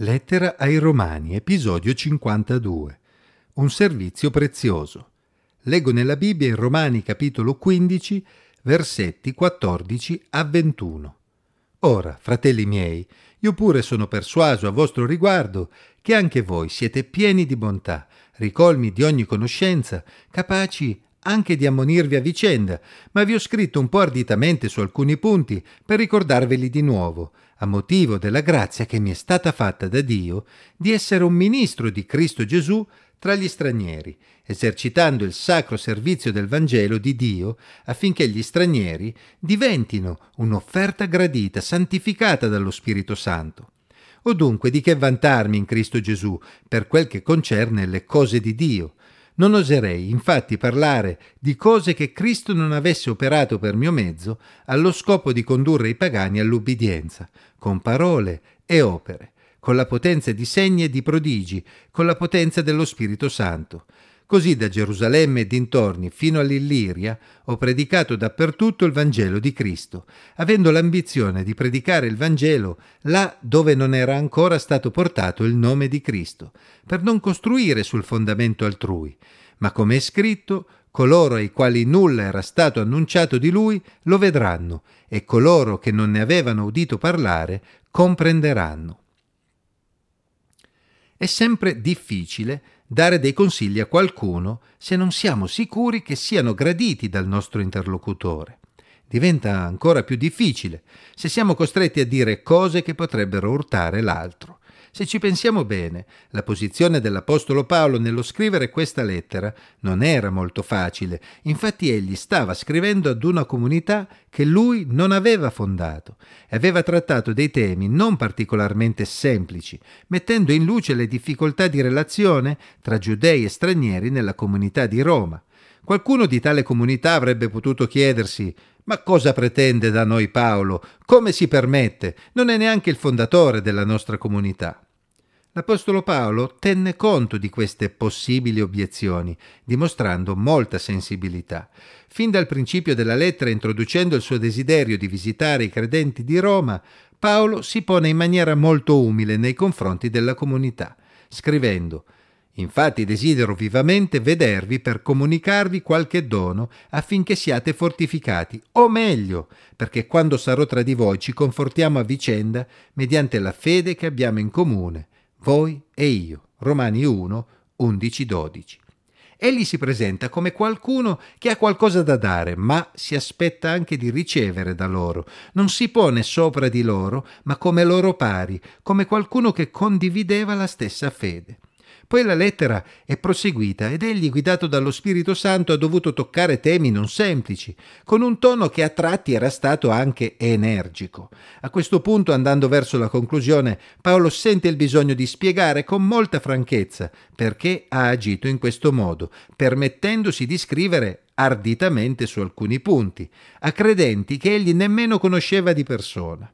Lettera ai Romani, episodio 52. Un servizio prezioso. Leggo nella Bibbia in Romani capitolo 15, versetti 14 a 21. Ora, fratelli miei, io pure sono persuaso a vostro riguardo che anche voi siete pieni di bontà, ricolmi di ogni conoscenza, capaci anche di ammonirvi a vicenda, ma vi ho scritto un po' arditamente su alcuni punti per ricordarveli di nuovo, a motivo della grazia che mi è stata fatta da Dio di essere un ministro di Cristo Gesù tra gli stranieri, esercitando il sacro servizio del Vangelo di Dio affinché gli stranieri diventino un'offerta gradita, santificata dallo Spirito Santo. O dunque di che vantarmi in Cristo Gesù per quel che concerne le cose di Dio, non oserei infatti parlare di cose che Cristo non avesse operato per mio mezzo allo scopo di condurre i pagani all'ubbidienza, con parole e opere, con la potenza di segni e di prodigi, con la potenza dello Spirito Santo. Così da Gerusalemme e dintorni fino all'Illiria ho predicato dappertutto il Vangelo di Cristo, avendo l'ambizione di predicare il Vangelo là dove non era ancora stato portato il nome di Cristo, per non costruire sul fondamento altrui. Ma come è scritto, coloro ai quali nulla era stato annunciato di lui lo vedranno, e coloro che non ne avevano udito parlare comprenderanno. È sempre difficile dare dei consigli a qualcuno se non siamo sicuri che siano graditi dal nostro interlocutore. Diventa ancora più difficile se siamo costretti a dire cose che potrebbero urtare l'altro. Se ci pensiamo bene, la posizione dell'Apostolo Paolo nello scrivere questa lettera non era molto facile, infatti egli stava scrivendo ad una comunità che lui non aveva fondato e aveva trattato dei temi non particolarmente semplici, mettendo in luce le difficoltà di relazione tra giudei e stranieri nella comunità di Roma. Qualcuno di tale comunità avrebbe potuto chiedersi ma cosa pretende da noi Paolo? Come si permette? Non è neanche il fondatore della nostra comunità. L'Apostolo Paolo tenne conto di queste possibili obiezioni, dimostrando molta sensibilità. Fin dal principio della lettera, introducendo il suo desiderio di visitare i credenti di Roma, Paolo si pone in maniera molto umile nei confronti della comunità, scrivendo Infatti desidero vivamente vedervi per comunicarvi qualche dono affinché siate fortificati, o meglio, perché quando sarò tra di voi ci confortiamo a vicenda mediante la fede che abbiamo in comune voi e io. Romani 1, 11-12. Egli si presenta come qualcuno che ha qualcosa da dare, ma si aspetta anche di ricevere da loro. Non si pone sopra di loro, ma come loro pari, come qualcuno che condivideva la stessa fede. Poi la lettera è proseguita ed egli, guidato dallo Spirito Santo, ha dovuto toccare temi non semplici, con un tono che a tratti era stato anche energico. A questo punto, andando verso la conclusione, Paolo sente il bisogno di spiegare con molta franchezza perché ha agito in questo modo, permettendosi di scrivere arditamente su alcuni punti, a credenti che egli nemmeno conosceva di persona.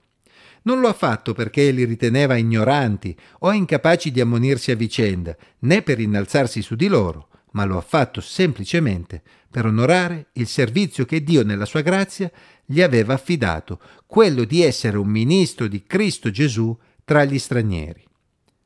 Non lo ha fatto perché li riteneva ignoranti o incapaci di ammonirsi a vicenda, né per innalzarsi su di loro, ma lo ha fatto semplicemente per onorare il servizio che Dio nella sua grazia gli aveva affidato, quello di essere un ministro di Cristo Gesù tra gli stranieri.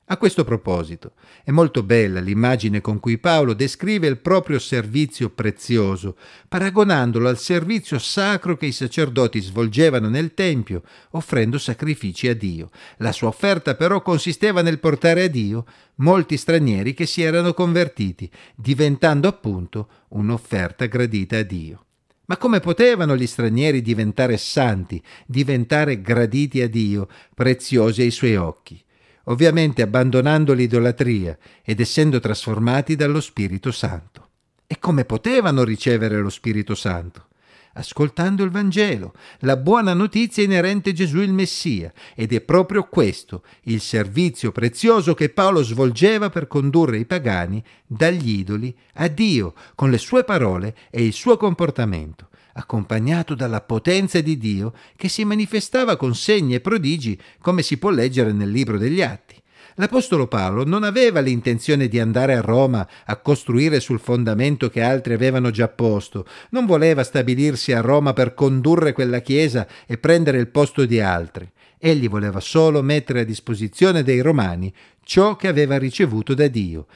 A questo proposito, è molto bella l'immagine con cui Paolo descrive il proprio servizio prezioso, paragonandolo al servizio sacro che i sacerdoti svolgevano nel Tempio, offrendo sacrifici a Dio. La sua offerta però consisteva nel portare a Dio molti stranieri che si erano convertiti, diventando appunto un'offerta gradita a Dio. Ma come potevano gli stranieri diventare santi, diventare graditi a Dio, preziosi ai suoi occhi? Ovviamente abbandonando l'idolatria ed essendo trasformati dallo Spirito Santo. E come potevano ricevere lo Spirito Santo? Ascoltando il Vangelo, la buona notizia inerente a Gesù il Messia, ed è proprio questo il servizio prezioso che Paolo svolgeva per condurre i pagani dagli idoli a Dio, con le sue parole e il suo comportamento accompagnato dalla potenza di Dio che si manifestava con segni e prodigi come si può leggere nel libro degli Atti. L'Apostolo Paolo non aveva l'intenzione di andare a Roma a costruire sul fondamento che altri avevano già posto, non voleva stabilirsi a Roma per condurre quella chiesa e prendere il posto di altri. Egli voleva solo mettere a disposizione dei romani ciò che aveva ricevuto da Dio.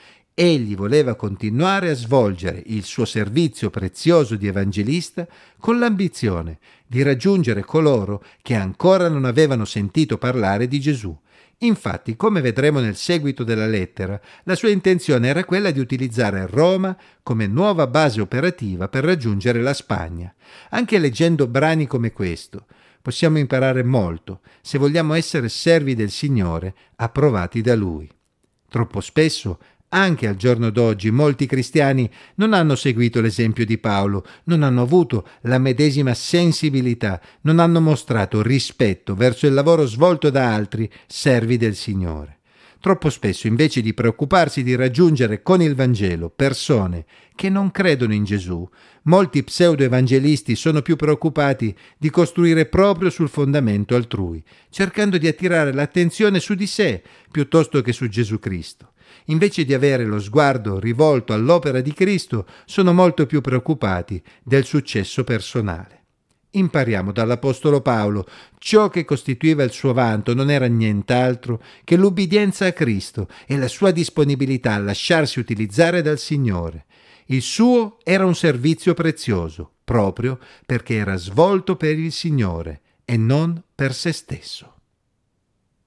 Egli voleva continuare a svolgere il suo servizio prezioso di evangelista con l'ambizione di raggiungere coloro che ancora non avevano sentito parlare di Gesù. Infatti, come vedremo nel seguito della lettera, la sua intenzione era quella di utilizzare Roma come nuova base operativa per raggiungere la Spagna. Anche leggendo brani come questo, possiamo imparare molto se vogliamo essere servi del Signore approvati da Lui. Troppo spesso, anche al giorno d'oggi, molti cristiani non hanno seguito l'esempio di Paolo, non hanno avuto la medesima sensibilità, non hanno mostrato rispetto verso il lavoro svolto da altri servi del Signore. Troppo spesso, invece di preoccuparsi di raggiungere con il Vangelo persone che non credono in Gesù, molti pseudo-evangelisti sono più preoccupati di costruire proprio sul fondamento altrui, cercando di attirare l'attenzione su di sé piuttosto che su Gesù Cristo. Invece di avere lo sguardo rivolto all'opera di Cristo, sono molto più preoccupati del successo personale. Impariamo dall'Apostolo Paolo, ciò che costituiva il suo vanto non era nient'altro che l'ubbidienza a Cristo e la sua disponibilità a lasciarsi utilizzare dal Signore. Il suo era un servizio prezioso, proprio perché era svolto per il Signore e non per se stesso.